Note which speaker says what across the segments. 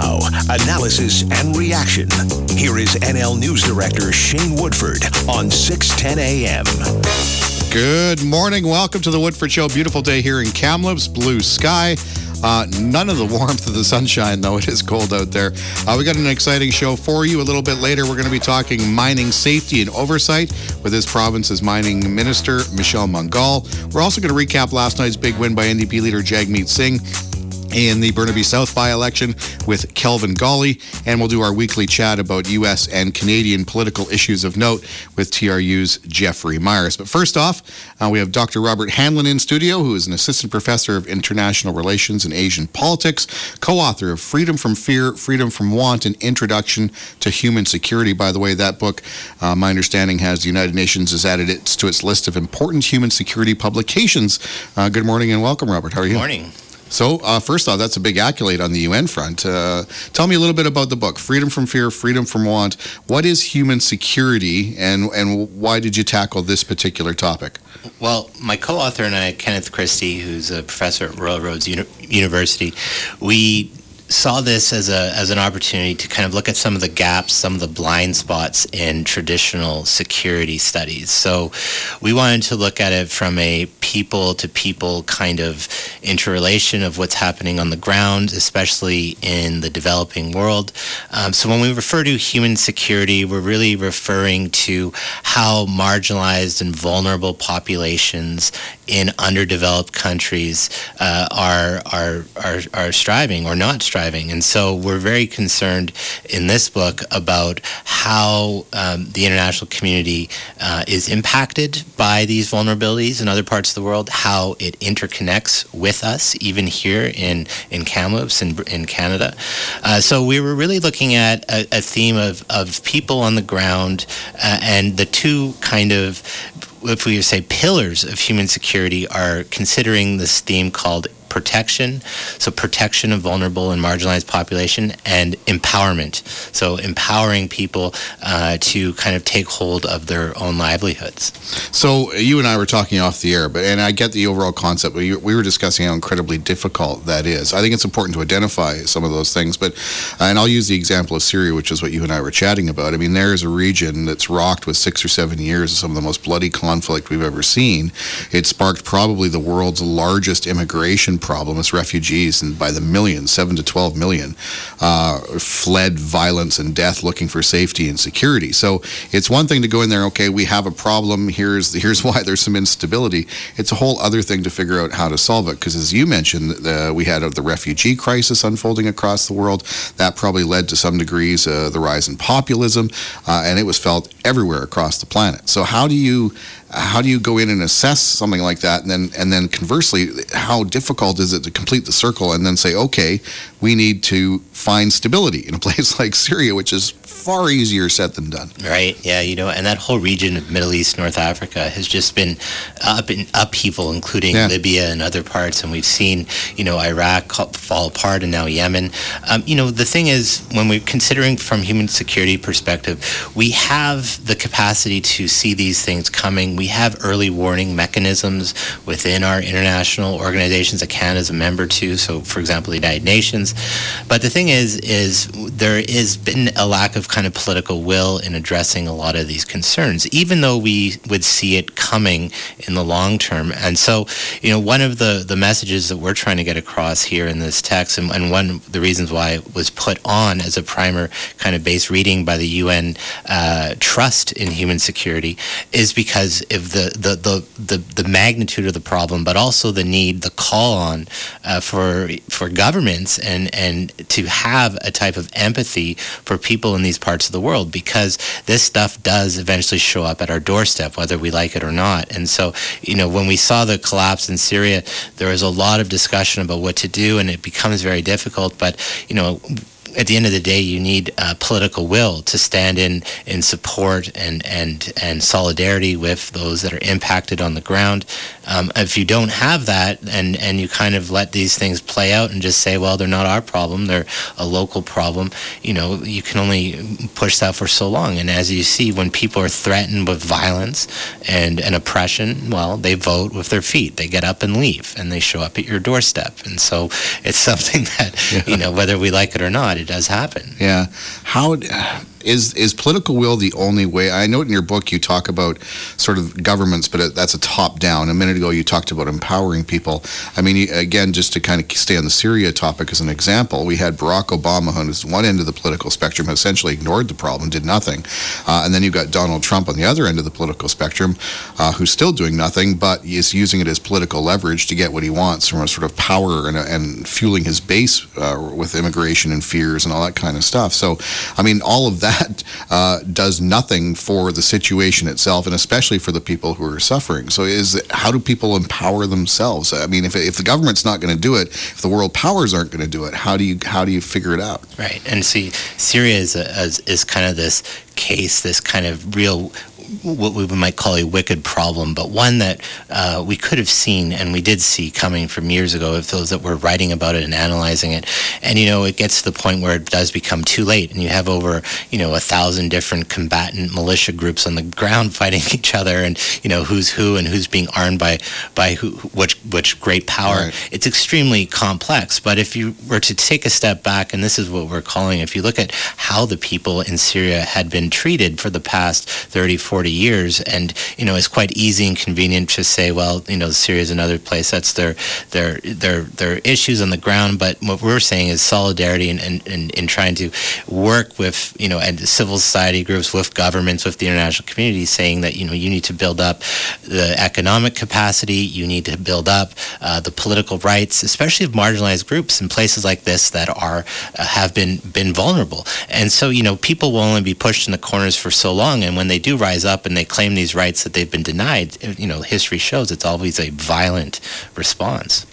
Speaker 1: Now, analysis and reaction. Here is NL News Director Shane Woodford on 610 AM.
Speaker 2: Good morning. Welcome to the Woodford Show. Beautiful day here in Kamloops, blue sky. Uh, none of the warmth of the sunshine, though. It is cold out there. Uh, we got an exciting show for you. A little bit later, we're going to be talking mining safety and oversight with this province's mining minister, Michelle Mungall. We're also going to recap last night's big win by NDP leader Jagmeet Singh in the Burnaby South by election with Kelvin Gawley. And we'll do our weekly chat about U.S. and Canadian political issues of note with TRU's Jeffrey Myers. But first off, uh, we have Dr. Robert Hanlon in studio, who is an assistant professor of international relations and Asian politics, co author of Freedom from Fear, Freedom from Want, and Introduction to Human Security. By the way, that book, uh, my understanding, has the United Nations has added it to its list of important human security publications. Uh, good morning and welcome, Robert. How are you?
Speaker 3: Good morning.
Speaker 2: So, uh, first off, that's a big accolade on the UN front. Uh, tell me a little bit about the book, Freedom from Fear, Freedom from Want. What is human security, and, and why did you tackle this particular topic?
Speaker 3: Well, my co author and I, Kenneth Christie, who's a professor at Royal Roads Uni- University, we saw this as a as an opportunity to kind of look at some of the gaps, some of the blind spots in traditional security studies. So we wanted to look at it from a people to people kind of interrelation of what's happening on the ground, especially in the developing world. Um, so when we refer to human security, we're really referring to how marginalized and vulnerable populations in underdeveloped countries uh, are, are are are striving or not striving. And so we're very concerned in this book about how um, the international community uh, is impacted by these vulnerabilities in other parts of the world, how it interconnects with us, even here in, in Kamloops in, in Canada. Uh, so we were really looking at a, a theme of, of people on the ground uh, and the two kind of if we say pillars of human security are considering this theme called protection, so protection of vulnerable and marginalized population, and empowerment, so empowering people uh, to kind of take hold of their own livelihoods.
Speaker 2: So you and I were talking off the air, but and I get the overall concept, but we were discussing how incredibly difficult that is. I think it's important to identify some of those things, but and I'll use the example of Syria, which is what you and I were chatting about. I mean, there is a region that's rocked with six or seven years of some of the most bloody conflict we've ever seen. It sparked probably the world's largest immigration problem as refugees, and by the millions, seven to 12 million, uh, fled violence and death looking for safety and security. So it's one thing to go in there, okay, we have a problem, here's, here's why there's some instability. It's a whole other thing to figure out how to solve it, because as you mentioned, the, we had the refugee crisis unfolding across the world. That probably led to some degrees uh, the rise in populism, uh, and it was felt everywhere across the planet. So how do you how do you go in and assess something like that? And then and then conversely how difficult is it to complete the circle and then say okay we need to find stability in a place like Syria which is far easier said than done.
Speaker 3: Right. Yeah you know and that whole region of Middle East North Africa has just been up in upheaval including yeah. Libya and other parts. And we've seen you know Iraq fall apart and now Yemen. Um, you know the thing is when we're considering from human security perspective we have the capacity to see these things coming we have early warning mechanisms within our international organizations that Canada is a member to. So, for example, the United Nations. But the thing is, is there has been a lack of kind of political will in addressing a lot of these concerns, even though we would see it coming in the long term. And so, you know, one of the the messages that we're trying to get across here in this text, and, and one of the reasons why it was put on as a primer kind of base reading by the UN uh, Trust in Human Security, is because of the, the, the, the, the magnitude of the problem, but also the need, the call on uh, for, for governments and, and to have a type of empathy for people in these parts of the world because this stuff does eventually show up at our doorstep, whether we like it or not. And so, you know, when we saw the collapse in Syria, there was a lot of discussion about what to do, and it becomes very difficult. But, you know, at the end of the day, you need political will to stand in in support and and and solidarity with those that are impacted on the ground. Um, if you don't have that, and and you kind of let these things play out and just say, well, they're not our problem, they're a local problem. You know, you can only push that for so long. And as you see, when people are threatened with violence and and oppression, well, they vote with their feet. They get up and leave, and they show up at your doorstep. And so it's something that yeah. you know, whether we like it or not, it does happen.
Speaker 2: Yeah. How is is political will the only way? I know in your book you talk about sort of governments, but that's a top down. A minute ago you talked about empowering people. I mean, again, just to kind of stay on the Syria topic as an example, we had Barack Obama, who's one end of the political spectrum, essentially ignored the problem, did nothing, uh, and then you've got Donald Trump on the other end of the political spectrum, uh, who's still doing nothing, but is using it as political leverage to get what he wants from a sort of power and, and fueling his base uh, with immigration and fears and all that kind of stuff. So, I mean, all of that that uh, does nothing for the situation itself, and especially for the people who are suffering. So, is how do people empower themselves? I mean, if, if the government's not going to do it, if the world powers aren't going to do it, how do you how do you figure it out?
Speaker 3: Right, and see, Syria is a, is, is kind of this case, this kind of real what we might call a wicked problem, but one that uh, we could have seen and we did see coming from years ago if those that were writing about it and analyzing it. And, you know, it gets to the point where it does become too late and you have over, you know, a thousand different combatant militia groups on the ground fighting each other and, you know, who's who and who's being armed by, by who, which, which great power. Right. It's extremely complex. But if you were to take a step back, and this is what we're calling, if you look at how the people in Syria had been treated for the past 30, 40 40 years. And, you know, it's quite easy and convenient to say, well, you know, Syria is another place. That's their, their, their, their issues on the ground. But what we're saying is solidarity and, and, and trying to work with, you know, and civil society groups, with governments, with the international community, saying that, you know, you need to build up the economic capacity, you need to build up uh, the political rights, especially of marginalized groups in places like this that are uh, have been been vulnerable. And so, you know, people will only be pushed in the corners for so long, and when they do rise up, and they claim these rights that they've been denied, you know, history shows it's always a violent response.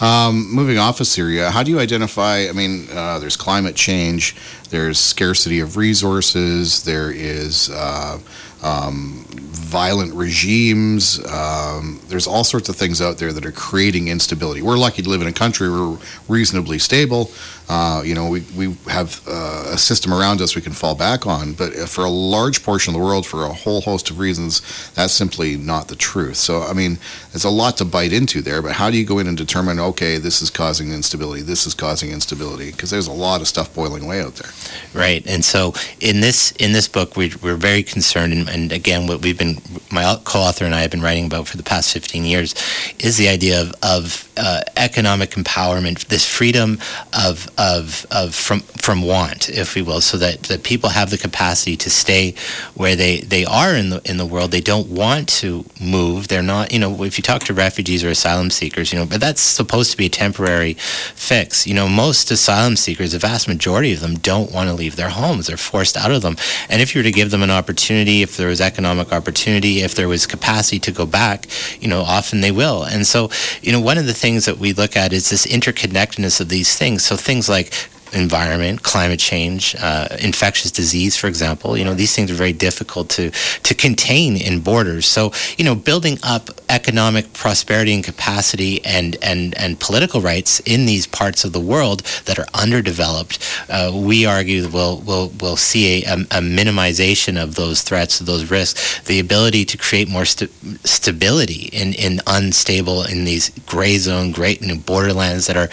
Speaker 2: Um, moving off of Syria, how do you identify? I mean, uh, there's climate change, there's scarcity of resources, there is uh, um, violent regimes. Um, there's all sorts of things out there that are creating instability. We're lucky to live in a country where we're reasonably stable. Uh, you know, we, we have uh, a system around us we can fall back on. But for a large portion of the world, for a whole host of reasons, that's simply not the truth. So, I mean, there's a lot to bite into there. But how do you go in and determine, okay, this is causing instability, this is causing instability? Because there's a lot of stuff boiling away out there.
Speaker 3: Right. And so in this in this book, we, we're very concerned, and, and again, what we've been, my co-author and I have been writing about for the past 15 years, is the idea of, of uh, economic empowerment, this freedom of of, of from from want, if we will, so that, that people have the capacity to stay where they, they are in the in the world. They don't want to move. They're not, you know, if you talk to refugees or asylum seekers, you know, but that's supposed to be a temporary fix. You know, most asylum seekers, the vast majority of them, don't want to leave their homes. They're forced out of them. And if you were to give them an opportunity, if there was economic opportunity, if there was capacity to go back, you know, often they will. And so, you know, one of the things that we look at is this interconnectedness of these things. So things like environment, climate change, uh, infectious disease, for example. You know, these things are very difficult to to contain in borders. So, you know, building up economic prosperity and capacity and and and political rights in these parts of the world that are underdeveloped, uh, we argue will will will see a, a, minimization of those threats, those risks, the ability to create more st- stability in in unstable in these gray zone, great new borderlands that are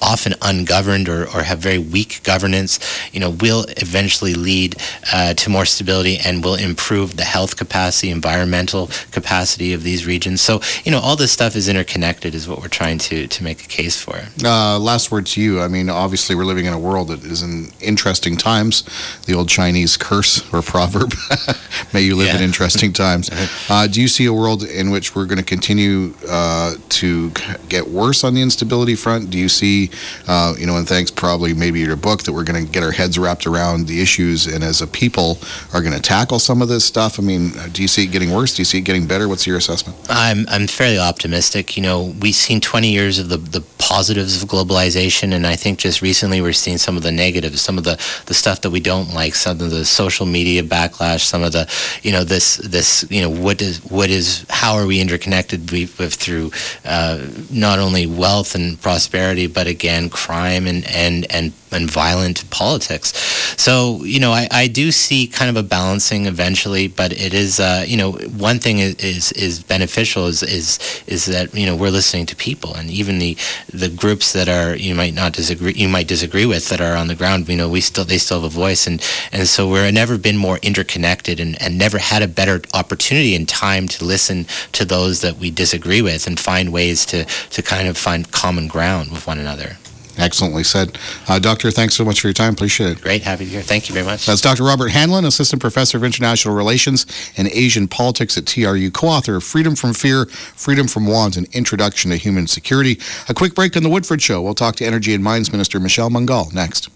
Speaker 3: often ungoverned or, or have very weak governance, you know, will eventually lead uh, to more stability and will improve the health capacity, environmental capacity of these regions. So, you know, all this stuff is interconnected, is what we're trying to to make a case for.
Speaker 2: Uh, last word to you. I mean, obviously, we're living in a world that is in interesting times. The old Chinese curse or proverb, "May you live yeah. in interesting times." Uh, do you see a world in which we're going to continue uh, to get worse on the instability front? Do you see, uh, you know, and thanks probably maybe maybe your book that we're going to get our heads wrapped around the issues and as a people are going to tackle some of this stuff? I mean, do you see it getting worse? Do you see it getting better? What's your assessment?
Speaker 3: I'm, I'm fairly optimistic. You know, we've seen 20 years of the, the positives of globalization, and I think just recently we're seeing some of the negatives, some of the, the stuff that we don't like, some of the social media backlash, some of the, you know, this, this you know, what is, what is, how are we interconnected with, with through uh, not only wealth and prosperity, but again, crime and, and, and and violent politics. So, you know, I, I do see kind of a balancing eventually, but it is, uh, you know, one thing is, is, is beneficial is, is, is that, you know, we're listening to people and even the, the groups that are, you might not disagree, you might disagree with that are on the ground, you know, we still, they still have a voice. And, and so we're never been more interconnected and, and never had a better opportunity and time to listen to those that we disagree with and find ways to, to kind of find common ground with one another.
Speaker 2: Excellently said. Uh, doctor, thanks so much for your time. Appreciate it.
Speaker 3: Great. Happy to be here. Thank you very much.
Speaker 2: That's Dr. Robert Hanlon, Assistant Professor of International Relations and Asian Politics at TRU, co author of Freedom from Fear, Freedom from Want, An Introduction to Human Security. A quick break on The Woodford Show. We'll talk to Energy and Mines Minister Michelle Mungall next.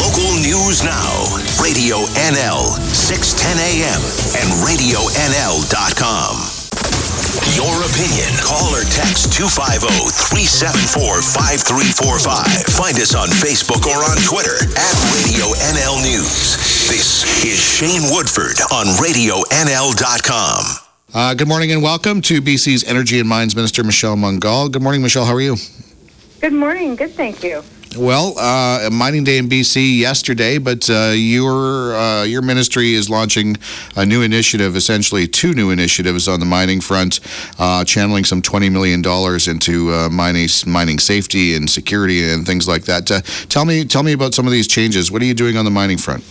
Speaker 1: Local news now. Radio NL, 610 AM, and RadioNL.com. Your opinion. Call or text 250-374-5345. Find us on Facebook or on Twitter at Radio NL News. This is Shane Woodford on RadioNL.com.
Speaker 2: Uh, good morning and welcome to BC's Energy and Mines Minister Michelle Mungall. Good morning, Michelle. How are you?
Speaker 4: Good morning. Good, thank you.
Speaker 2: Well, uh, mining day in BC yesterday, but uh, your uh, your ministry is launching a new initiative, essentially two new initiatives on the mining front, uh, channeling some twenty million dollars into uh, mining mining safety and security and things like that. Uh, tell me tell me about some of these changes. What are you doing on the mining front?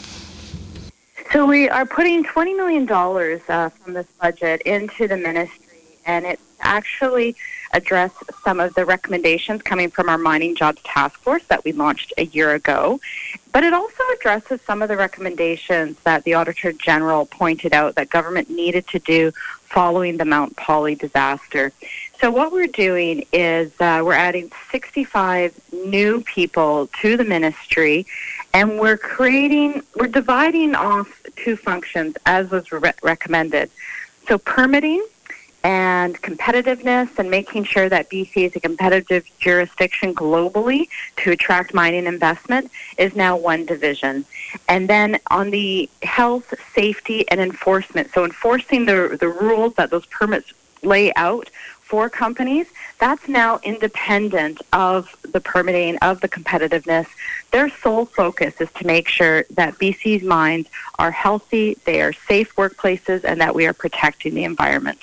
Speaker 4: So we are putting twenty million dollars from this budget into the ministry, and it's actually address some of the recommendations coming from our mining jobs task force that we launched a year ago. But it also addresses some of the recommendations that the Auditor General pointed out that government needed to do following the Mount Polley disaster. So what we're doing is uh, we're adding 65 new people to the ministry, and we're creating, we're dividing off two functions as was re- recommended. So permitting and competitiveness and making sure that BC is a competitive jurisdiction globally to attract mining investment is now one division. And then on the health, safety, and enforcement, so enforcing the, the rules that those permits lay out for companies, that's now independent of the permitting, of the competitiveness. Their sole focus is to make sure that BC's mines are healthy, they are safe workplaces, and that we are protecting the environment.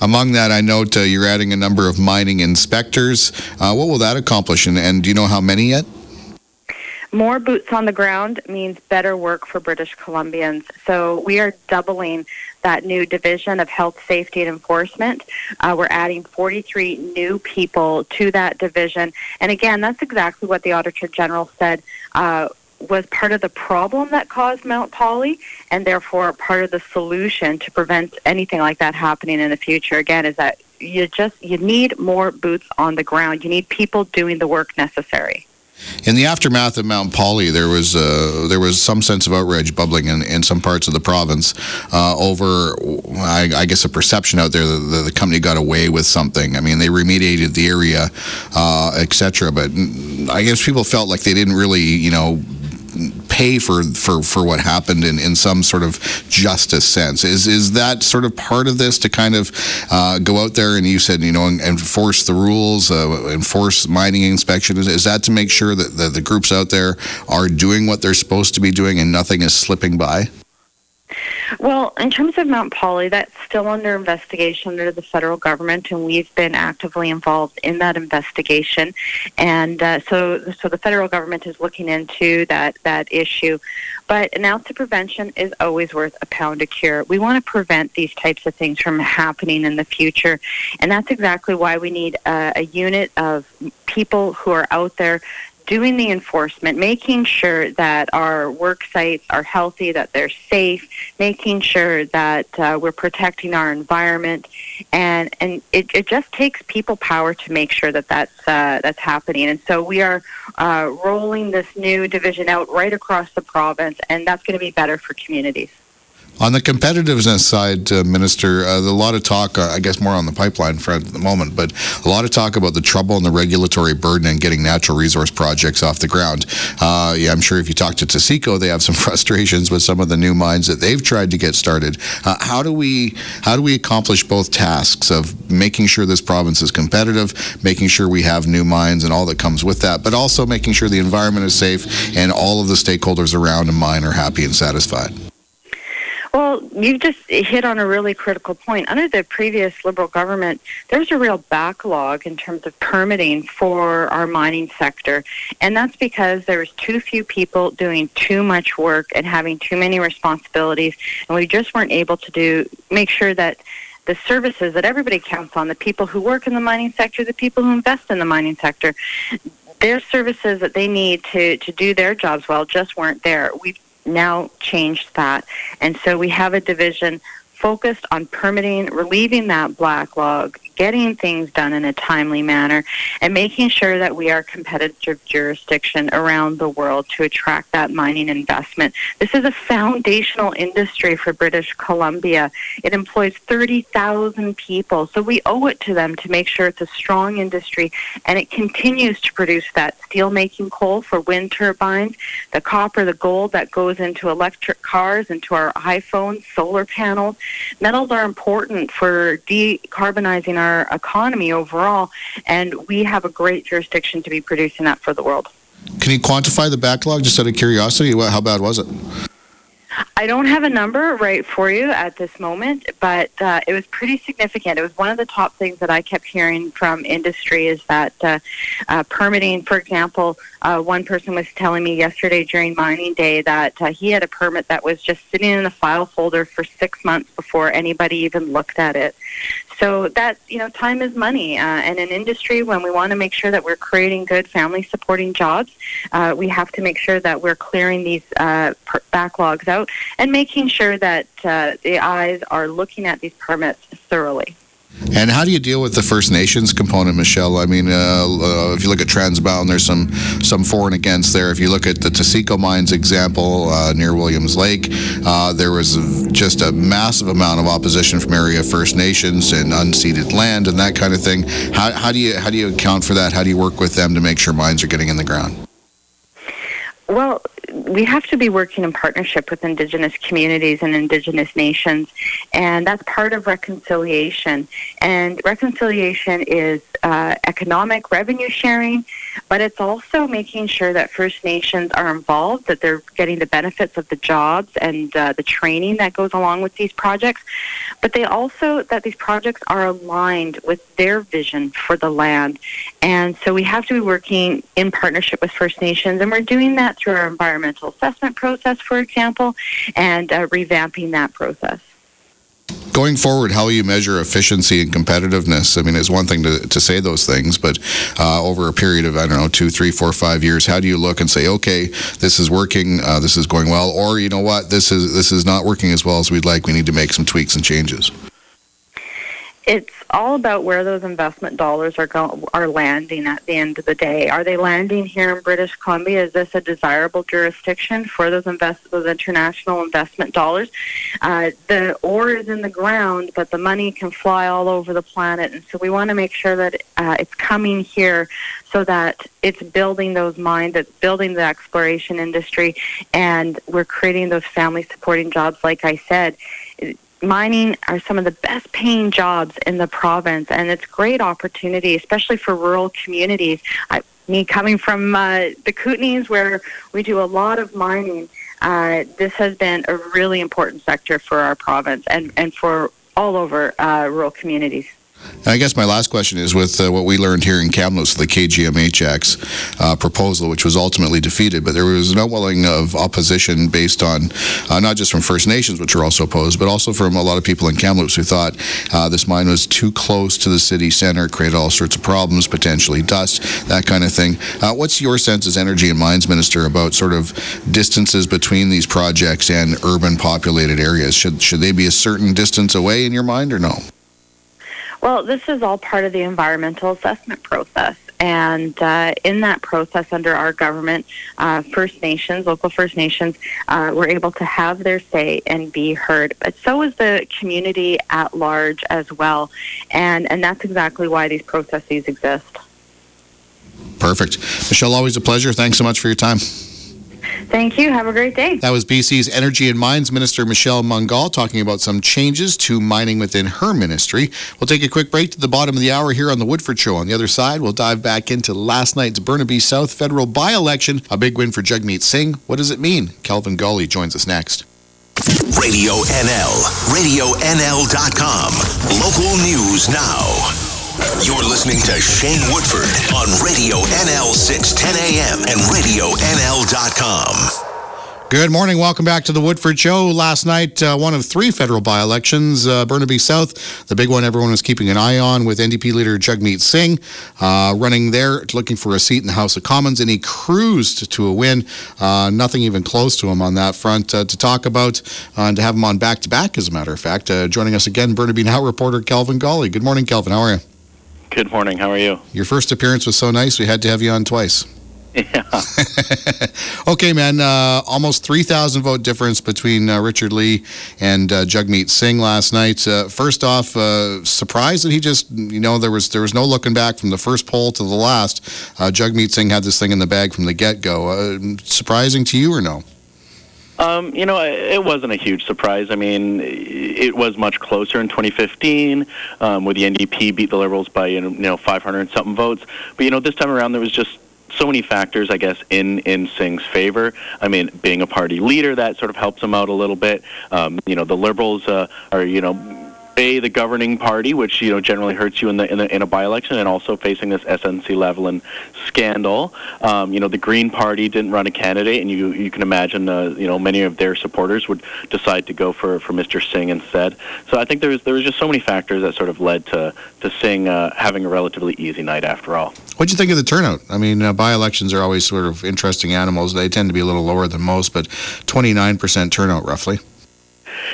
Speaker 2: Among that, I note uh, you're adding a number of mining inspectors. Uh, what will that accomplish, and, and do you know how many yet?
Speaker 4: More boots on the ground means better work for British Columbians. So we are doubling that new division of health, safety, and enforcement. Uh, we're adding 43 new people to that division. And again, that's exactly what the Auditor General said. Uh, was part of the problem that caused Mount Polley, and therefore part of the solution to prevent anything like that happening in the future. Again, is that you just you need more boots on the ground. You need people doing the work necessary.
Speaker 2: In the aftermath of Mount Polley, there was uh, there was some sense of outrage bubbling in, in some parts of the province uh, over, I, I, guess, a perception out there that the, the, company got away with something. I mean, they remediated the area, uh, etc. But I guess people felt like they didn't really, you know, pay for, for, for what happened in, in some sort of justice sense. Is is that sort of part of this to kind of uh, go out there and you said you know enforce the rules, uh, enforce mining inspection? Is, is that to make sure that the, the groups out there are doing what they're supposed to be doing and nothing is slipping by?
Speaker 4: Well, in terms of Mount Polley, that's still under investigation under the federal government, and we've been actively involved in that investigation. And uh, so, so the federal government is looking into that that issue. But an ounce of prevention is always worth a pound of cure. We want to prevent these types of things from happening in the future, and that's exactly why we need a, a unit of people who are out there doing the enforcement, making sure that our work sites are healthy, that they're safe, making sure that uh, we're protecting our environment, and and it, it just takes people power to make sure that that's uh, that's happening. And so we are uh, rolling this new division out right across the province, and that's going to be better for communities.
Speaker 2: On the competitiveness side, uh, Minister, uh, a lot of talk, uh, I guess more on the pipeline front at the moment, but a lot of talk about the trouble and the regulatory burden in getting natural resource projects off the ground. Uh, yeah, I'm sure if you talk to Taseko, they have some frustrations with some of the new mines that they've tried to get started. Uh, how do we how do we accomplish both tasks of making sure this province is competitive, making sure we have new mines and all that comes with that, but also making sure the environment is safe and all of the stakeholders around a mine are happy and satisfied?
Speaker 4: Well, you've just hit on a really critical point. Under the previous Liberal government, there was a real backlog in terms of permitting for our mining sector. And that's because there was too few people doing too much work and having too many responsibilities. And we just weren't able to do make sure that the services that everybody counts on, the people who work in the mining sector, the people who invest in the mining sector, their services that they need to, to do their jobs well just weren't there. We've now changed that. And so we have a division focused on permitting, relieving that backlog, getting things done in a timely manner, and making sure that we are competitive jurisdiction around the world to attract that mining investment. This is a foundational industry for British Columbia. It employs 30,000 people, so we owe it to them to make sure it's a strong industry, and it continues to produce that steel-making coal for wind turbines, the copper, the gold that goes into electric cars, into our iPhones, solar panels. Metals are important for decarbonizing our our economy overall, and we have a great jurisdiction to be producing that for the world.
Speaker 2: Can you quantify the backlog just out of curiosity? How bad was it?
Speaker 4: I don't have a number right for you at this moment, but uh, it was pretty significant. It was one of the top things that I kept hearing from industry is that uh, uh, permitting, for example, uh, one person was telling me yesterday during mining day that uh, he had a permit that was just sitting in the file folder for six months before anybody even looked at it. So that you know, time is money, uh, and in industry, when we want to make sure that we're creating good family supporting jobs, uh, we have to make sure that we're clearing these uh, per- backlogs out and making sure that uh, the eyes are looking at these permits thoroughly.
Speaker 2: And how do you deal with the First Nations component, Michelle? I mean, uh, uh, if you look at Trans Mountain, there's some some for and against there. If you look at the Taseko mines example uh, near Williams Lake, uh, there was just a massive amount of opposition from area First Nations and unceded land and that kind of thing. How, how do you how do you account for that? How do you work with them to make sure mines are getting in the ground?
Speaker 4: Well, we have to be working in partnership with Indigenous communities and Indigenous nations, and that's part of reconciliation. And reconciliation is uh, economic revenue sharing, but it's also making sure that First Nations are involved, that they're getting the benefits of the jobs and uh, the training that goes along with these projects, but they also that these projects are aligned with their vision for the land. And so we have to be working in partnership with First Nations, and we're doing that through our environmental assessment process, for example, and uh, revamping that process
Speaker 2: going forward, how do you measure efficiency and competitiveness? I mean, it's one thing to, to say those things, but uh, over a period of, I don't know, two, three, four, five years, how do you look and say, okay, this is working, uh, this is going well, or you know what, this is this is not working as well as we'd like. We need to make some tweaks and changes
Speaker 4: it's all about where those investment dollars are are landing at the end of the day. Are they landing here in British Columbia? Is this a desirable jurisdiction for those invest those international investment dollars? Uh, the ore is in the ground, but the money can fly all over the planet, and so we want to make sure that uh, it's coming here so that it's building those mines, it's building the exploration industry, and we're creating those family supporting jobs. Like I said mining are some of the best paying jobs in the province, and it's great opportunity, especially for rural communities. I, me coming from uh, the Kootenays, where we do a lot of mining, uh, this has been a really important sector for our province and, and for all over uh, rural communities.
Speaker 2: I guess my last question is with uh, what we learned here in Kamloops, the KGHM Ajax uh, proposal, which was ultimately defeated, but there was an willing of opposition based on uh, not just from First Nations, which were also opposed, but also from a lot of people in Kamloops who thought uh, this mine was too close to the city center, created all sorts of problems, potentially dust, that kind of thing. Uh, what's your sense as Energy and Mines Minister about sort of distances between these projects and urban populated areas? Should, should they be a certain distance away in your mind or no?
Speaker 4: Well, this is all part of the environmental assessment process. And uh, in that process, under our government, uh, First Nations, local First Nations, uh, were able to have their say and be heard. But so is the community at large as well. And, and that's exactly why these processes exist.
Speaker 2: Perfect. Michelle, always a pleasure. Thanks so much for your time.
Speaker 4: Thank you. Have a great day.
Speaker 2: That was BC's Energy and Mines Minister Michelle Mungall talking about some changes to mining within her ministry. We'll take a quick break to the bottom of the hour here on The Woodford Show. On the other side, we'll dive back into last night's Burnaby South federal by election. A big win for Jagmeet Singh. What does it mean? Kelvin Gawley joins us next.
Speaker 1: Radio NL, RadioNL.com. Local news now. You're listening to Shane Woodford on Radio NL 610 AM and RadioNL.com.
Speaker 2: Good morning. Welcome back to the Woodford Show. Last night, uh, one of three federal by elections, uh, Burnaby South, the big one everyone was keeping an eye on with NDP leader Jagmeet Singh uh, running there, looking for a seat in the House of Commons, and he cruised to a win. Uh, nothing even close to him on that front uh, to talk about uh, and to have him on back to back, as a matter of fact. joining us again, Burnaby Now reporter Kelvin Gawley. Good morning, Kelvin. How are you?
Speaker 5: Good morning. How are you?
Speaker 2: Your first appearance was so nice, we had to have you on twice.
Speaker 5: Yeah.
Speaker 2: okay, man. Uh, almost 3,000 vote difference between uh, Richard Lee and uh, Jagmeet Singh last night. Uh, first off, uh, surprised that he just, you know, there was there was no looking back from the first poll to the last. Uh, Jagmeet Singh had this thing in the bag from the get go. surprising to you or no?
Speaker 5: Um, you know, it wasn't a huge surprise. I mean, it was much closer in 2015, um, where the NDP beat the Liberals by you know 500 something votes. But you know, this time around there was just so many factors, I guess, in in Singh's favor. I mean, being a party leader that sort of helps him out a little bit. Um, you know, the Liberals uh, are you know a the governing party, which you know generally hurts you in the in, the, in a by-election, and also facing this SNC Lavalin scandal. Um, you know, the Green Party didn't run a candidate, and you you can imagine uh, you know many of their supporters would decide to go for for Mr. Singh instead. So I think there was there was just so many factors that sort of led to to Singh uh, having a relatively easy night after all.
Speaker 2: What do you think of the turnout? I mean, uh, by-elections are always sort of interesting animals. They tend to be a little lower than most, but 29% turnout roughly.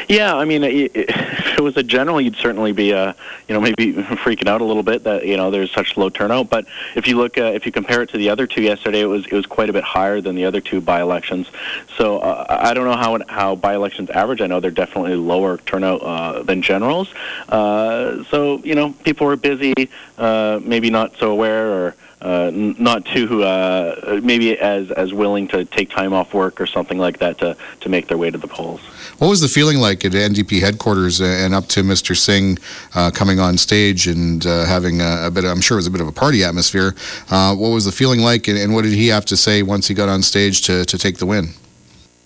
Speaker 5: Yeah, I mean, if it was a general, you'd certainly be, uh, you know, maybe freaking out a little bit that you know there's such low turnout. But if you look, uh, if you compare it to the other two yesterday, it was it was quite a bit higher than the other two by-elections. So uh, I don't know how how by-elections average. I know they're definitely lower turnout uh, than generals. Uh, so you know, people were busy, uh, maybe not so aware or uh, not too uh, maybe as as willing to take time off work or something like that to to make their way to the polls.
Speaker 2: What was the feeling like at NDP headquarters and up to Mr. Singh uh, coming on stage and uh, having a, a, bit? Of, I'm sure it was a bit of a party atmosphere. Uh, what was the feeling like, and, and what did he have to say once he got on stage to to take the win?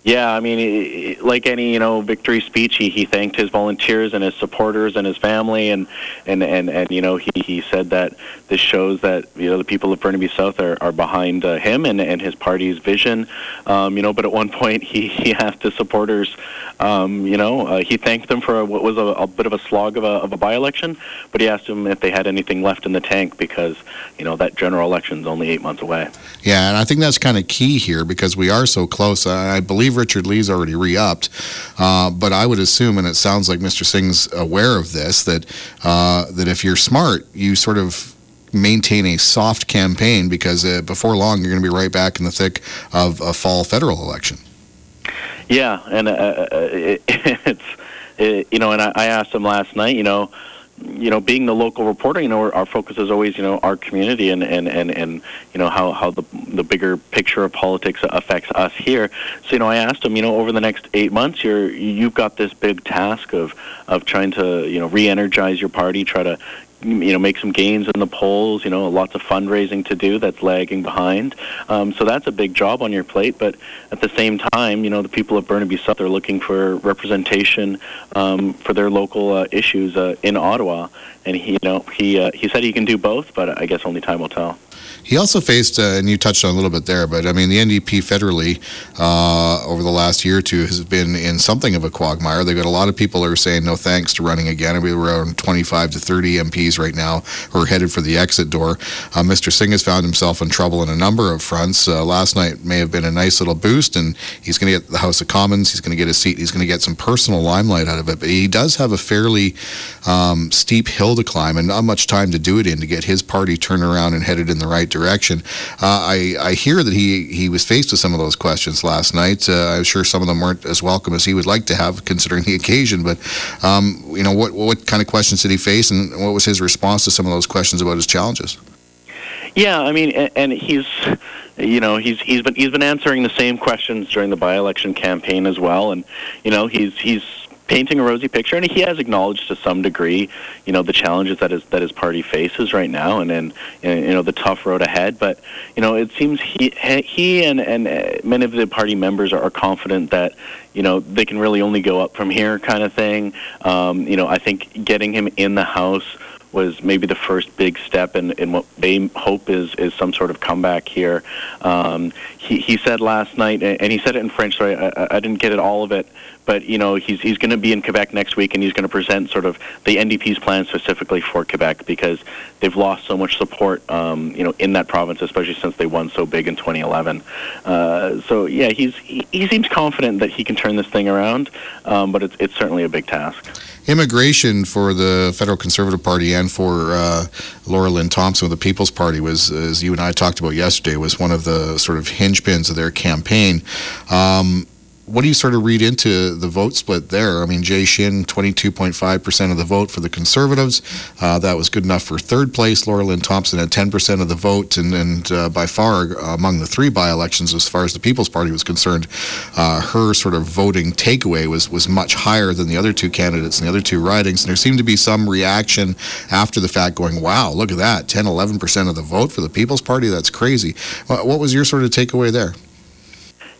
Speaker 5: Yeah, I mean, like any you know victory speech, he, he thanked his volunteers and his supporters and his family, and and and, and you know he, he said that this shows that you know the people of Burnaby South are, are behind uh, him and, and his party's vision. Um, you know, but at one point he, he asked his supporters, um, you know, uh, he thanked them for what was a, a, bit of a slog of a, of a by-election, but he asked them if they had anything left in the tank because you know that general election is only eight months away.
Speaker 2: Yeah, and I think that's kind of key here because we are so close. I believe Richard Lee's already re-upped, uh, but I would assume, and it sounds like Mr. Singh's aware of this, that uh, that if you're smart, you sort of maintain a soft campaign because uh, before long you're going to be right back in the thick of a fall federal election.
Speaker 5: Yeah, and uh, uh it, it's it, you know, and I, I asked him last night, you know you know, being the local reporter, you know, our focus is always, you know, our community and, and, and, and you know, how, how the, the bigger picture of politics affects us here. So, you know, I asked him, you know, over the next eight months, you're, you've got this big task of, of trying to, you know, re-energize your party, try to you know make some gains in the polls. You know, lots of fundraising to do that's lagging behind. Um, so that's a big job on your plate. But at the same time, you know, the people of Burnaby South are looking for representation um, for their local uh, issues uh, in Ottawa, and he, you know, he uh, he said he can do both, but I guess only time will tell.
Speaker 2: He also faced, uh, and you touched on a little bit there, but I mean, the NDP federally uh, over the last year or two has been in something of a quagmire. They've got a lot of people who are saying no thanks to running again. We're around 25 to 30 MPs right now who are headed for the exit door. Uh, Mr. Singh has found himself in trouble in a number of fronts. Uh, last night may have been a nice little boost, and he's going to get the House of Commons. He's going to get a seat. He's going to get some personal limelight out of it. But he does have a fairly um, steep hill to climb, and not much time to do it in to get his party turned around and headed in the right direction. Uh, I, I hear that he, he was faced with some of those questions last night. Uh, I'm sure some of them weren't as welcome as he would like to have, considering the occasion. But um, you know, what what kind of questions did he face, and what was his response to some of those questions about his challenges?
Speaker 5: Yeah, I mean, and, and he's, you know, he's he's been he's been answering the same questions during the by-election campaign as well, and you know, he's he's painting a rosy picture, and he has acknowledged to some degree, you know, the challenges that his that his party faces right now, and then you know the tough road ahead. But you know, it seems he he and and uh, many of the party members are confident that you know they can really only go up from here, kind of thing. Um, you know, I think getting him in the House was maybe the first big step in, in what they hope is, is some sort of comeback here. Um, he, he said last night, and he said it in French, so I, I didn't get it all of it, but you know he's he's going to be in Quebec next week, and he's going to present sort of the NDP's plan specifically for Quebec because they've lost so much support, um, you know, in that province, especially since they won so big in 2011. Uh, so yeah, he's he, he, seems confident that he can turn this thing around, um, but it's it's certainly a big task.
Speaker 2: Immigration for the Federal Conservative Party and for uh, Laura Lynn Thompson of the People's Party was, as you and I talked about yesterday, was one of the sort of hinge pins of their campaign. Um, what do you sort of read into the vote split there? I mean, Jay Shin, 22.5% of the vote for the Conservatives. Uh, that was good enough for third place. Laura Lynn Thompson had 10% of the vote, and, and uh, by far uh, among the three by elections, as far as the People's Party was concerned, uh, her sort of voting takeaway was, was much higher than the other two candidates in the other two ridings. And there seemed to be some reaction after the fact going, wow, look at that 10, 11% of the vote for the People's Party. That's crazy. What was your sort of takeaway there?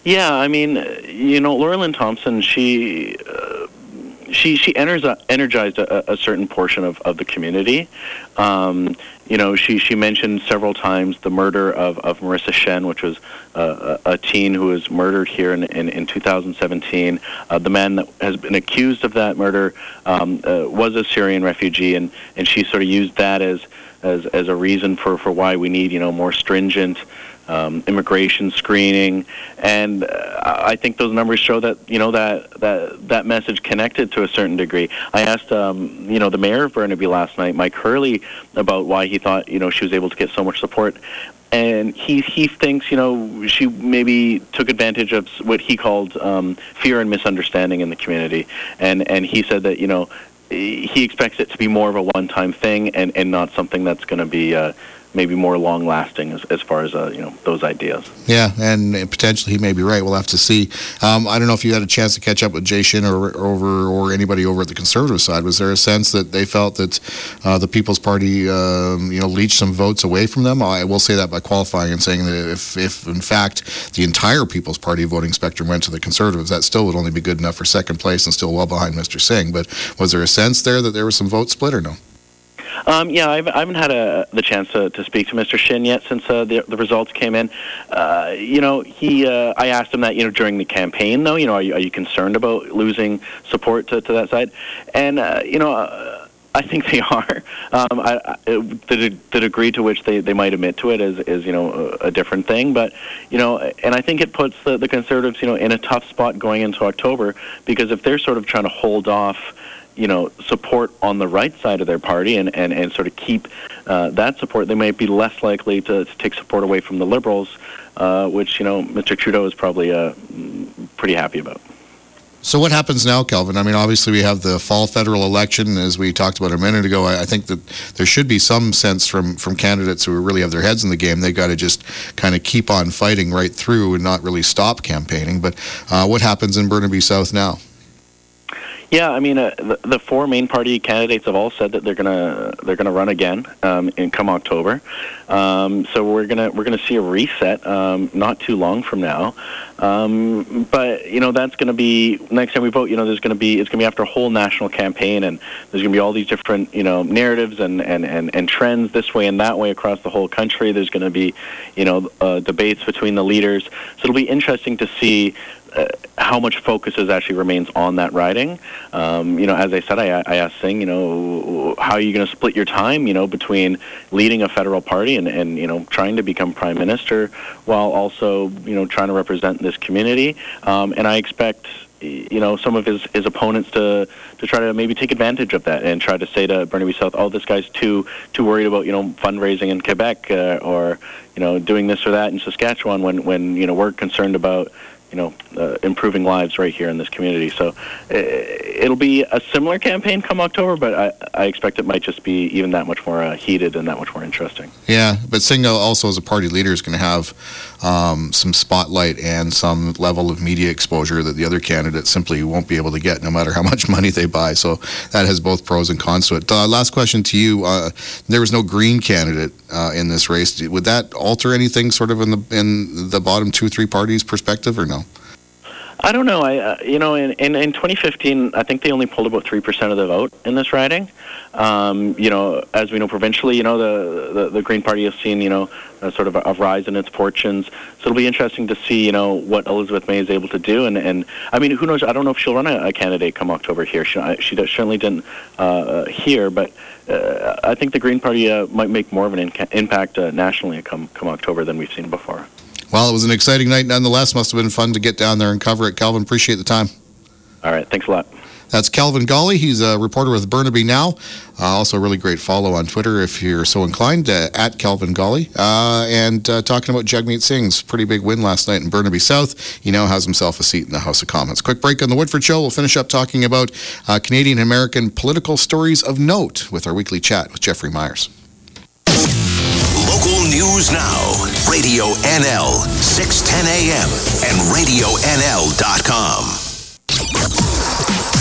Speaker 5: Yeah, I mean, you know, Laura Lynn Thompson, she. Uh, she she enters a, energized a, a, certain portion of, of the community. Um, you know, she she mentioned several times the murder of, of Marissa Shen, which was uh, a, a teen who was murdered here in in, in 2017. Uh, the man that has been accused of that murder um, uh, was a Syrian refugee, and, and she sort of used that as as as a reason for, for why we need you know more stringent um, immigration screening, and uh, I think those numbers show that you know that that that message connected to a certain degree. I asked um, you know the mayor of Burnaby last night, Mike Hurley, about why he thought you know she was able to get so much support. And he he thinks you know she maybe took advantage of what he called um, fear and misunderstanding in the community, and and he said that you know he expects it to be more of a one-time thing and and not something that's going to be uh, maybe more long lasting as, as far as uh, you know those ideas.
Speaker 2: Yeah, and potentially he may be right. We'll have to see. Um, I don't know if you had a chance to catch up with Jay Shin or over or anybody over at the conservative side. Was there a sense that they felt that uh, the People's Party um, you know leached some votes away from them? I will say that by qualifying and saying that if if in fact the entire People's Party voting spectrum went to the conservatives, that still would only be good enough for second place and still well behind Mr. Singh. But was there a sense there that there was some vote split or no?
Speaker 5: Um, yeah, I've, I haven't had a, the chance to, to speak to Mr. Shin yet since uh, the, the results came in. Uh, you know, he. Uh, I asked him that you know during the campaign, though. You know, are you, are you concerned about losing support to, to that side? And uh, you know. Uh, I think they are. Um, I, I, the, the degree to which they, they might admit to it is, is you know a, a different thing. But you know, and I think it puts the, the conservatives you know in a tough spot going into October because if they're sort of trying to hold off you know support on the right side of their party and, and, and sort of keep uh, that support, they might be less likely to, to take support away from the Liberals, uh, which you know Mr. Trudeau is probably uh, pretty happy about.
Speaker 2: So what happens now, Kelvin? I mean, obviously we have the fall federal election, as we talked about a minute ago. I, I think that there should be some sense from from candidates who really have their heads in the game. They got to just kind of keep on fighting right through and not really stop campaigning. But uh, what happens in Burnaby South now?
Speaker 5: Yeah, I mean, uh, the, the, four main party candidates have all said that they're gonna they're gonna run again um, in come October. Um, so we're gonna we're gonna see a reset um, not too long from now. Um, but you know that's gonna be next time we vote. You know, there's gonna be it's gonna be after a whole national campaign, and there's gonna be all these different you know narratives and and and, and trends this way and that way across the whole country. There's gonna be you know uh, debates between the leaders. So it'll be interesting to see uh, how much focus is actually remains on that riding. Um, you know, as I said, I, I asked Singh, you know, how are you going to split your time, you know, between leading a federal party and, and, you know, trying to become prime minister while also, you know, trying to represent this community. Um, and I expect, you know, some of his, his opponents to, to try to maybe take advantage of that and try to say to Burnaby South, oh, this guy's too too worried about, you know, fundraising in Quebec uh, or, you know, doing this or that in Saskatchewan when, when you know, we're concerned about you know, uh, improving lives right here in this community. So uh, it'll be a similar campaign come October, but I, I expect it might just be even that much more uh, heated and that much more interesting.
Speaker 2: Yeah, but Singh also as a party leader is going to have um, some spotlight and some level of media exposure that the other candidates simply won't be able to get, no matter how much money they buy. So that has both pros and cons to it. Uh, last question to you: uh, There was no Green candidate uh, in this race. Would that alter anything, sort of in the in the bottom two, three parties' perspective, or no?
Speaker 5: I don't know. I uh, you know in, in in 2015, I think they only pulled about three percent of the vote in this riding. Um, you know, as we know provincially, you know the the, the Green Party has seen you know a sort of a, a, rise in its fortunes. So it'll be interesting to see you know what Elizabeth May is able to do. And and I mean, who knows? I don't know if she'll run a, a candidate come October here. She she certainly didn't uh, here, but. Uh, I think the Green Party uh, might make more of an inca- impact uh, nationally come come October than we've seen before.
Speaker 2: Well, it was an exciting night nonetheless. Must have been fun to get down there and cover it. Kelvin, appreciate the time.
Speaker 5: All right. Thanks a lot.
Speaker 2: That's Kelvin Gawley. He's a reporter with Burnaby Now. Uh, also, a really great follow on Twitter if you're so inclined, uh, at Kelvin Gawley. Uh, and uh, talking about Jagmeet Singh's pretty big win last night in Burnaby South. He now has himself a seat in the House of Commons. Quick break on The Woodford Show. We'll finish up talking about uh, Canadian American political stories of note with our weekly chat with Jeffrey Myers.
Speaker 1: Local news now. Radio NL, 610 a.m. and RadioNL.com.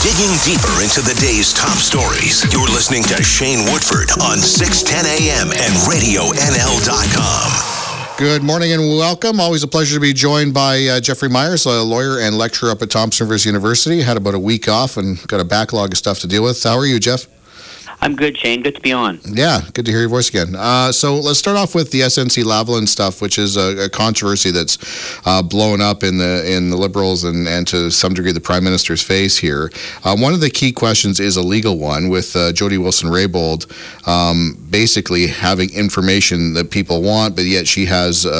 Speaker 1: Digging deeper into the day's top stories, you're listening to Shane Woodford on 610 a.m. and RadioNL.com.
Speaker 2: Good morning and welcome. Always a pleasure to be joined by uh, Jeffrey Myers, a lawyer and lecturer up at Thompson Rivers University. Had about a week off and got a backlog of stuff to deal with. How are you, Jeff?
Speaker 6: I'm good, Shane. Good to be on.
Speaker 2: Yeah, good to hear your voice again. Uh, so let's start off with the SNC Lavalin stuff, which is a, a controversy that's uh, blown up in the in the Liberals and, and to some degree the Prime Minister's face here. Uh, one of the key questions is a legal one, with uh, Jody Wilson-Raybould um, basically having information that people want, but yet she has uh,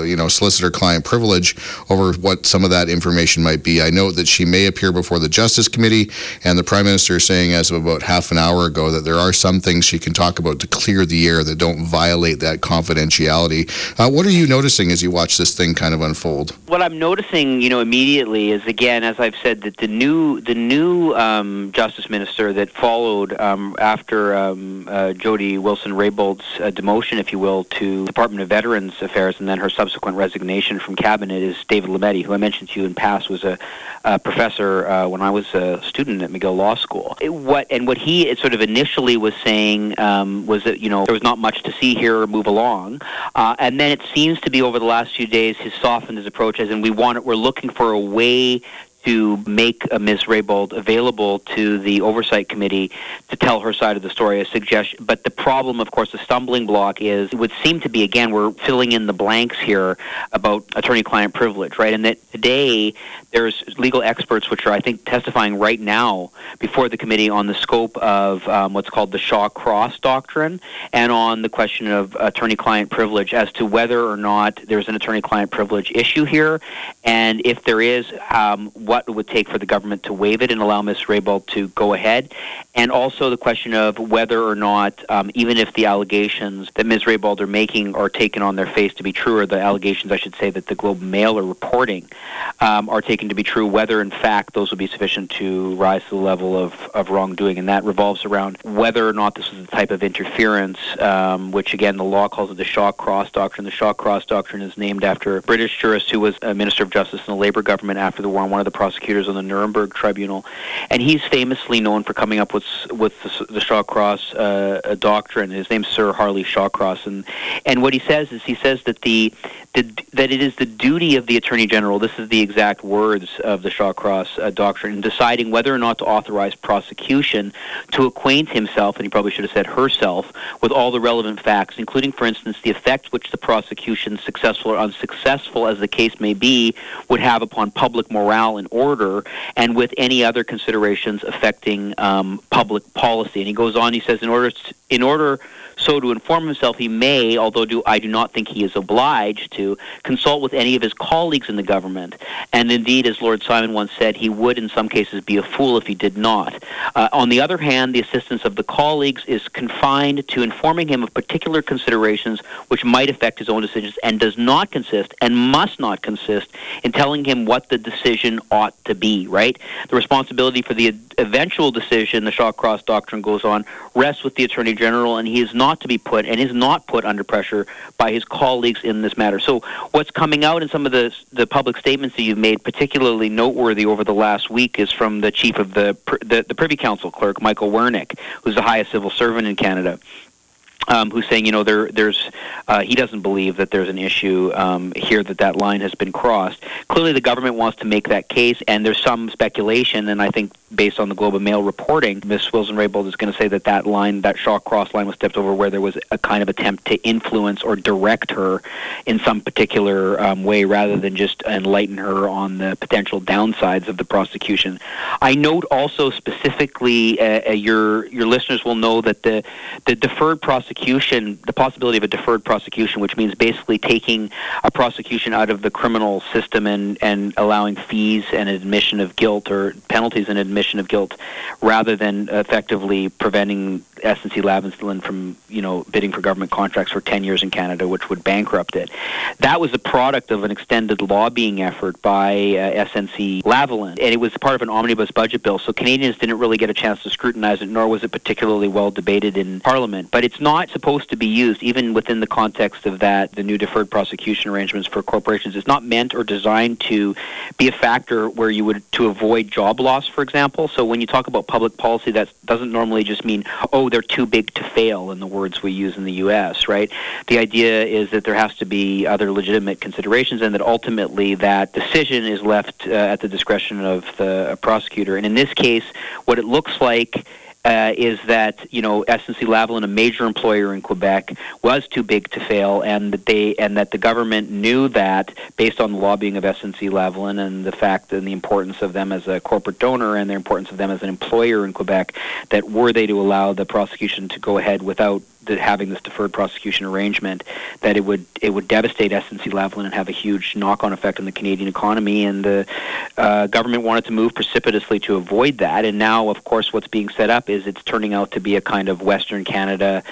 Speaker 2: uh, you know solicitor-client privilege over what some of that information might be. I note that she may appear before the Justice Committee, and the Prime Minister is saying as of about half an hour hour ago that there are some things she can talk about to clear the air that don't violate that confidentiality. Uh, what are you noticing as you watch this thing kind of unfold?
Speaker 6: What I'm noticing, you know, immediately is again, as I've said, that the new the new um, Justice Minister that followed um, after um, uh, Jody Wilson-Raybould's uh, demotion, if you will, to Department of Veterans Affairs, and then her subsequent resignation from cabinet is David Lametti, who I mentioned to you in past was a, a professor uh, when I was a student at McGill Law School. It, what and what he sort of initially was saying um, was that you know there was not much to see here or move along, uh, and then it seems to be over the last few days he's softened his approach as in we want it, we're looking for a way to make uh, Ms. Raybould available to the oversight committee to tell her side of the story. A suggestion, but the problem, of course, the stumbling block is it would seem to be again we're filling in the blanks here about attorney-client privilege, right? And that today there's legal experts which are I think testifying right now before the committee on the scope of um, what's called the Shawcross doctrine and on the question of attorney-client privilege as to whether or not there's an attorney-client privilege issue here, and if there is, um, what it would take for the government to waive it and allow Ms. Raybould to go ahead, and also the question of whether or not, um, even if the allegations that Ms. Raybould are making are taken on their face to be true, or the allegations, I should say, that the Globe Mail are reporting um, are taken to be true, whether in fact those would be sufficient to rise to the level of, of wrongdoing. And that revolves around whether or not this is the type of interference, um, which again the law calls it the Shawcross Doctrine. The Shawcross Doctrine is named after a British jurist who was a Minister of Justice in the Labour government after the war, and one of the prosecutors on the Nuremberg Tribunal, and he's famously known for coming up with with the, the Shawcross uh, doctrine. His name's Sir Hartley Shawcross, and and what he says is he says that the, the that it is the duty of the Attorney General. This is the exact words of the Shawcross uh, doctrine in deciding whether or not to authorize prosecution to acquaint himself, and he probably should have said herself, with all the relevant facts, including, for instance, the effect which the prosecution, successful or unsuccessful as the case may be, would have upon public morale and order, and with any other considerations affecting um, public policy. And he goes on. He says, in order to, in order so to inform himself, he may, although do, I do not think he is obliged to, consult with any of his colleagues in the government. And indeed, as Lord Simon once said, he would in some cases be a fool if he did not. Uh, on the other hand, the assistance of the colleagues is confined to informing him of particular considerations which might affect his own decisions and does not consist and must not consist in telling him what the decision ought to be, right? The responsibility for the eventual decision, the Shawcross Doctrine goes on, rests with the Attorney General, and he is not to be put and is not put under pressure by his colleagues in this matter. So, what's coming out in some of the the public statements that you've made, particularly noteworthy over the last week, is from the chief of the the, the Privy Council clerk, Michael Wernick, who's the highest civil servant in Canada um, who's saying, you know, there, there's, uh, he doesn't believe that there's an issue um, here that that line has been crossed. Clearly, the government wants to make that case, and there's some speculation, and I think based on the Globe and Mail reporting, Ms. Wilson-Raybould is going to say that that line, that Shawcross line, was stepped over where there was a kind of attempt to influence or direct her in some particular um, way, rather than just enlighten her on the potential downsides of the prosecution. I note also specifically, uh, uh your your listeners will know that the the deferred prosecution prosecution, the possibility of a deferred prosecution, which means basically taking a prosecution out of the criminal system and, and allowing fees and admission of guilt or penalties and admission of guilt rather than effectively preventing SNC Lavalin from, you know, bidding for government contracts for 10 years in Canada, which would bankrupt it. That was a product of an extended lobbying effort by uh, SNC Lavalin, and it was part of an omnibus budget bill, so Canadians didn't really get a chance to scrutinize it, nor was it particularly well debated in Parliament. But it's not supposed to be used, even within the context of that, the new deferred prosecution arrangements for corporations. It's not meant or designed to be a factor where you would to avoid job loss, for example. So when you talk about public policy, that doesn't normally just mean, oh, they're too big to fail, in the words we use in the U.S., right? The idea is that there has to be other legitimate considerations and that ultimately that decision is left uh, at the discretion of the prosecutor. And in this case, what it looks like uh, is that you know SNC Lavalin, a major employer in Quebec, was too big to fail, and that they and that the government knew that based on the lobbying of SNC Lavalin and the fact and the importance of them as a corporate donor and the importance of them as an employer in Quebec, that were they to allow the prosecution to go ahead without that having this deferred prosecution arrangement, that it would it would devastate SNC Lavalin and have a huge knock-on effect on the Canadian economy. And the uh, government wanted to move precipitously to avoid that. And now, of course, what's being set up is it's turning out to be a kind of Western Canada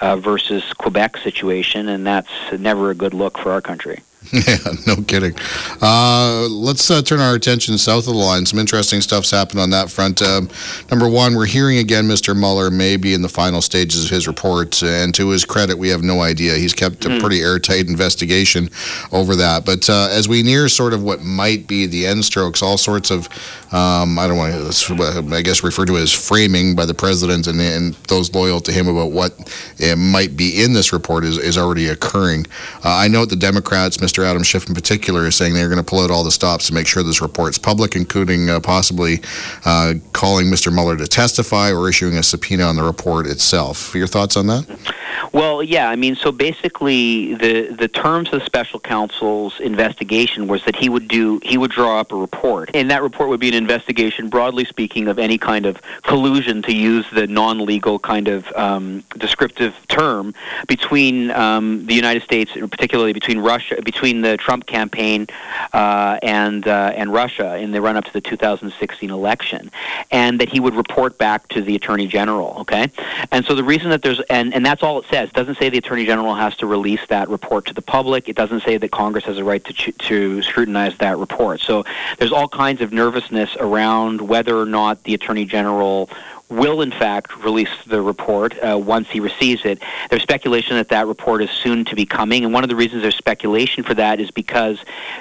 Speaker 6: uh, versus Quebec situation, and that's never a good look for our country.
Speaker 2: Yeah, no kidding. Uh, let's uh, turn our attention south of the line. Some interesting stuff's happened on that front. Um, number one, we're hearing again Mr. Mueller may be in the final stages of his report, and to his credit, we have no idea. He's kept a hmm. pretty airtight investigation over that. But uh, as we near sort of what might be the end strokes, all sorts of, um, I don't want to, I guess, refer to it as framing by the president and, and those loyal to him about what might be in this report is, is already occurring. Uh, I know the Democrats, Mr. Mr. Adam Schiff in particular is saying they're going to pull out all the stops to make sure this report's public, including uh, possibly uh, calling Mr. Mueller to testify or issuing a subpoena on the report itself. Your thoughts on that?
Speaker 6: Well, yeah, I mean, so basically, the the terms of the special counsel's investigation was that he would do he would draw up a report, and that report would be an investigation, broadly speaking, of any kind of collusion, to use the non-legal kind of um, descriptive term, between um, the United States, particularly between Russia, between the Trump campaign uh, and uh, and Russia in the run-up to the 2016 election, and that he would report back to the Attorney General. Okay, and so the reason that there's and and that's all it says says. It doesn't say the Attorney General has to release that report to the public. It doesn't say that Congress has a right to, ch- to scrutinize that report. So there's all kinds of nervousness around whether or not the Attorney General will in fact release the report uh, once he receives it. There's speculation that that report is soon to be coming, and one of the reasons there's speculation for that is because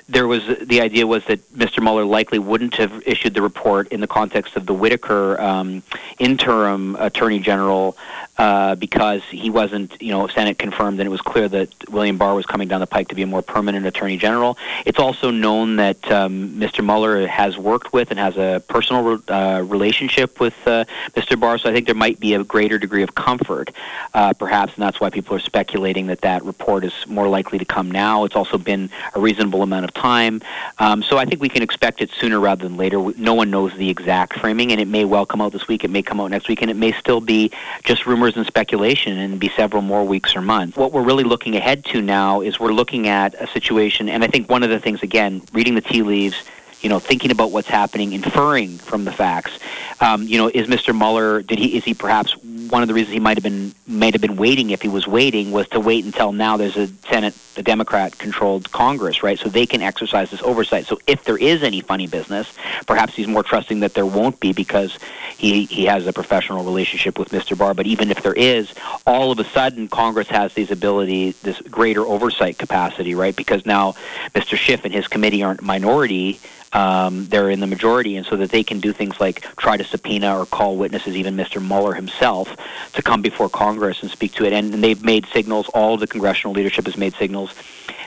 Speaker 6: there was the idea was that Mr. Mueller likely wouldn't have issued the report in the context of the Whitaker um, interim Attorney General uh, because he wasn't, you know, Senate confirmed, and it was clear that William Barr was coming down the pike to be a more permanent Attorney General. It's also known that um, Mr. Mueller has worked with and has a personal uh, relationship with uh, Mr. Barr, so I think there might be a greater degree of comfort, uh, perhaps, and that's why people are speculating that that report is more likely to come now. It's also been a reasonable amount of time, um, so I think we can expect it sooner rather than later. No one knows the exact framing, and it may well come out this week. It may come out next week, and it may still be just rumors and speculation and be several more weeks or months. What we're really looking ahead to now is we're looking at a situation, and I think one of the things, again, reading the tea leaves, you know, thinking about what's happening, inferring from the facts. Um, you know, is Mr. Mueller? Did he? Is he perhaps one of the reasons he might have been might have been waiting if he was waiting was to wait until now there's a Senate, a Democrat-controlled Congress, right? So they can exercise this oversight. So if there is any funny business, perhaps he's more trusting that there won't be because he he has a professional relationship with Mr. Barr. But even if there is, all of a sudden Congress has these ability, this greater oversight capacity, right? Because now Mr. Schiff and his committee aren't minority um, they're in the majority, and so that they can do things like try to subpoena or call witnesses, even Mr. Mueller himself, to come before Congress and speak to it. And, and they've made signals, all the congressional leadership has made signals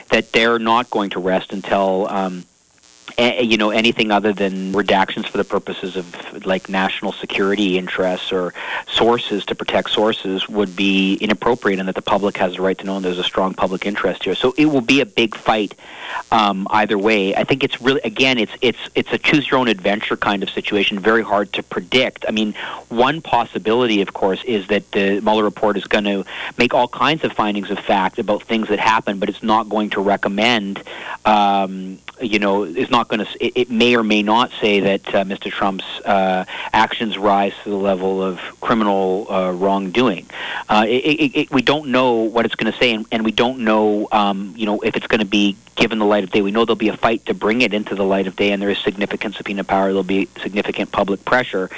Speaker 6: that they're not going to rest until. Um, you know anything other than redactions for the purposes of like national security interests or sources to protect sources would be inappropriate and that the public has the right to know and there's a strong public interest here. So it will be a big fight um, either way. I think it's really again it's it's it's a choose your own adventure kind of situation very hard to predict. I mean one possibility of course is that the Mueller report is going to make all kinds of findings of fact about things that happened but it's not going to recommend um, you know, is not going to. It, it, may or may not say that uh, Mr. Trump's uh, actions rise to the level of criminal uh, wrongdoing. Uh, it, we don't know what it's going to say, and, and, we don't know, um, you know, if it's going to be given the light of day. We know there'll be a fight to bring it into the light of day, and there is significant subpoena power. There'll be significant public pressure.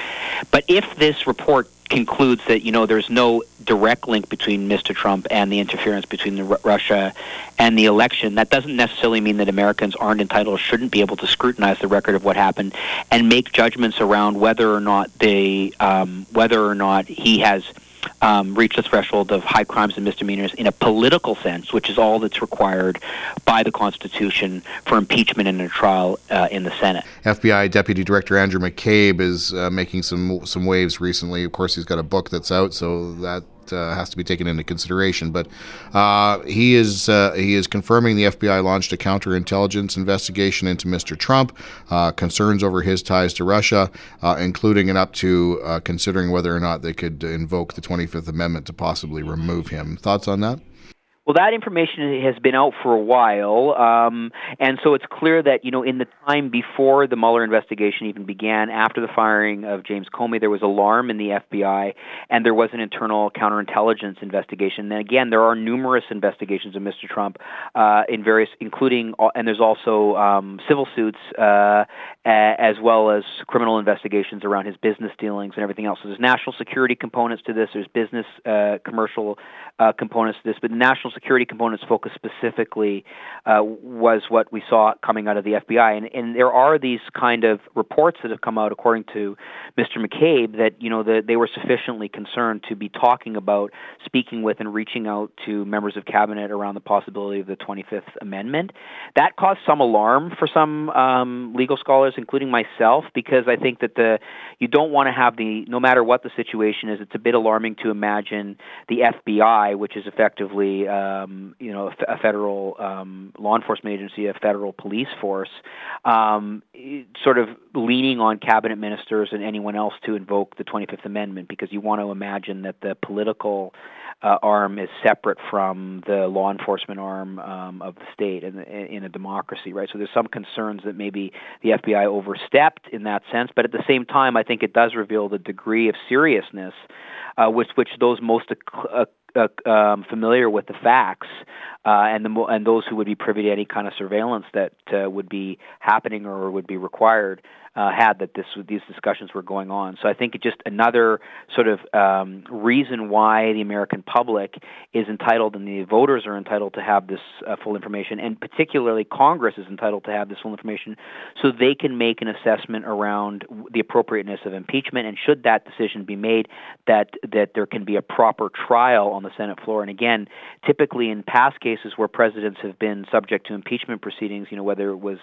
Speaker 6: But if this report concludes that you know there's no direct link between Mr. Trump and the interference between the R- Russia and the election. That doesn't necessarily mean that Americans aren't entitled shouldn't be able to scrutinize the record of what happened and make judgments around whether or not they um, whether or not he has um, reach the threshold of high crimes and misdemeanors in a political sense, which is all that's required by the Constitution for impeachment in a trial uh, in the Senate.
Speaker 2: FBI Deputy Director Andrew McCabe is uh, making some some waves recently. Of course, he's got a book that's out, so that uh, has to be taken into consideration. But uh, he is uh, he is confirming the FBI launched a counterintelligence investigation into Mr. Trump, uh, concerns over his ties to Russia, uh, including and up to considering whether or not they could invoke the 25th Amendment to possibly remove him. Thoughts on that?
Speaker 6: Well, that information has been out for a while, um, and so it's clear that you know in the time before the Mueller investigation even began, after the firing of James Comey, there was alarm in the FBI, and there was an internal counterintelligence investigation. And again, there are numerous investigations of Mr. Trump uh, in various, including, and there's also um, civil suits uh, as well as criminal investigations around his business dealings and everything else. So there's national security components to this. There's business, uh, commercial uh, components to this, but national security components focused specifically uh, was what we saw coming out of the FBI. And, and there are these kind of reports that have come out, according to Mr. McCabe, that you know they were sufficiently concerned to be talking about, speaking with, and reaching out to members of cabinet around the possibility of the 25th Amendment. That caused some alarm for some um, legal scholars, including myself, because I think that the you don't want to have the no matter what the situation is, it's a bit alarming to imagine the FBI which is effectively um, you know a, federal um, law enforcement agency, a federal police force, um, sort of leaning on cabinet ministers and anyone else to invoke the 25th Amendment because you want to imagine that the political uh, arm is separate from the law enforcement arm um, of the state in, in a democracy, right? So there's some concerns that maybe the FBI overstepped in that sense, but at the same time, I think it does reveal the degree of seriousness uh, with which those most uh, um, familiar with the facts uh, and the and those who would be privy to any kind of surveillance that uh, would be happening or would be required uh, had that this these discussions were going on. So I think it's just another sort of um, reason why the American public is entitled and the voters are entitled to have this uh, full information, and particularly Congress is entitled to have this full information, so they can make an assessment around the appropriateness of impeachment, and should that decision be made, that that there can be a proper trial on the Senate floor. And again, typically in past cases where presidents have been subject to impeachment proceedings, you know whether it was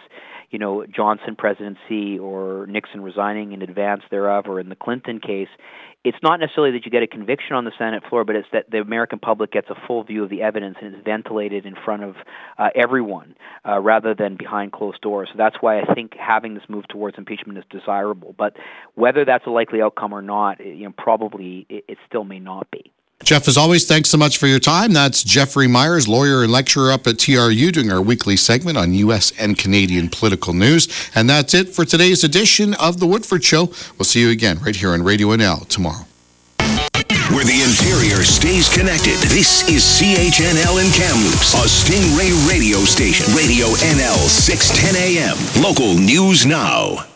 Speaker 6: you know Johnson presidency or Nixon resigning in advance thereof, or in the Clinton case, it's not necessarily that you get a conviction on the Senate floor, but it's that the American public gets a full view of the evidence and it's ventilated in front of uh, everyone uh, rather than behind closed doors. So that's why I think having this move towards impeachment is desirable. But whether that's a likely outcome or not, you know, probably it, it still may not be.
Speaker 2: Jeff, as always, thanks so much for your time. That's Jeffrey Myers, lawyer and lecturer up at TRU, doing our weekly segment on U.S. and Canadian political news. And that's it for today's edition of The Woodford Show. We'll see you again right here on Radio NL tomorrow.
Speaker 1: Where the interior stays connected, this is CHNL in Kamloops, a Stingray radio station. Radio NL 610 AM. Local news now.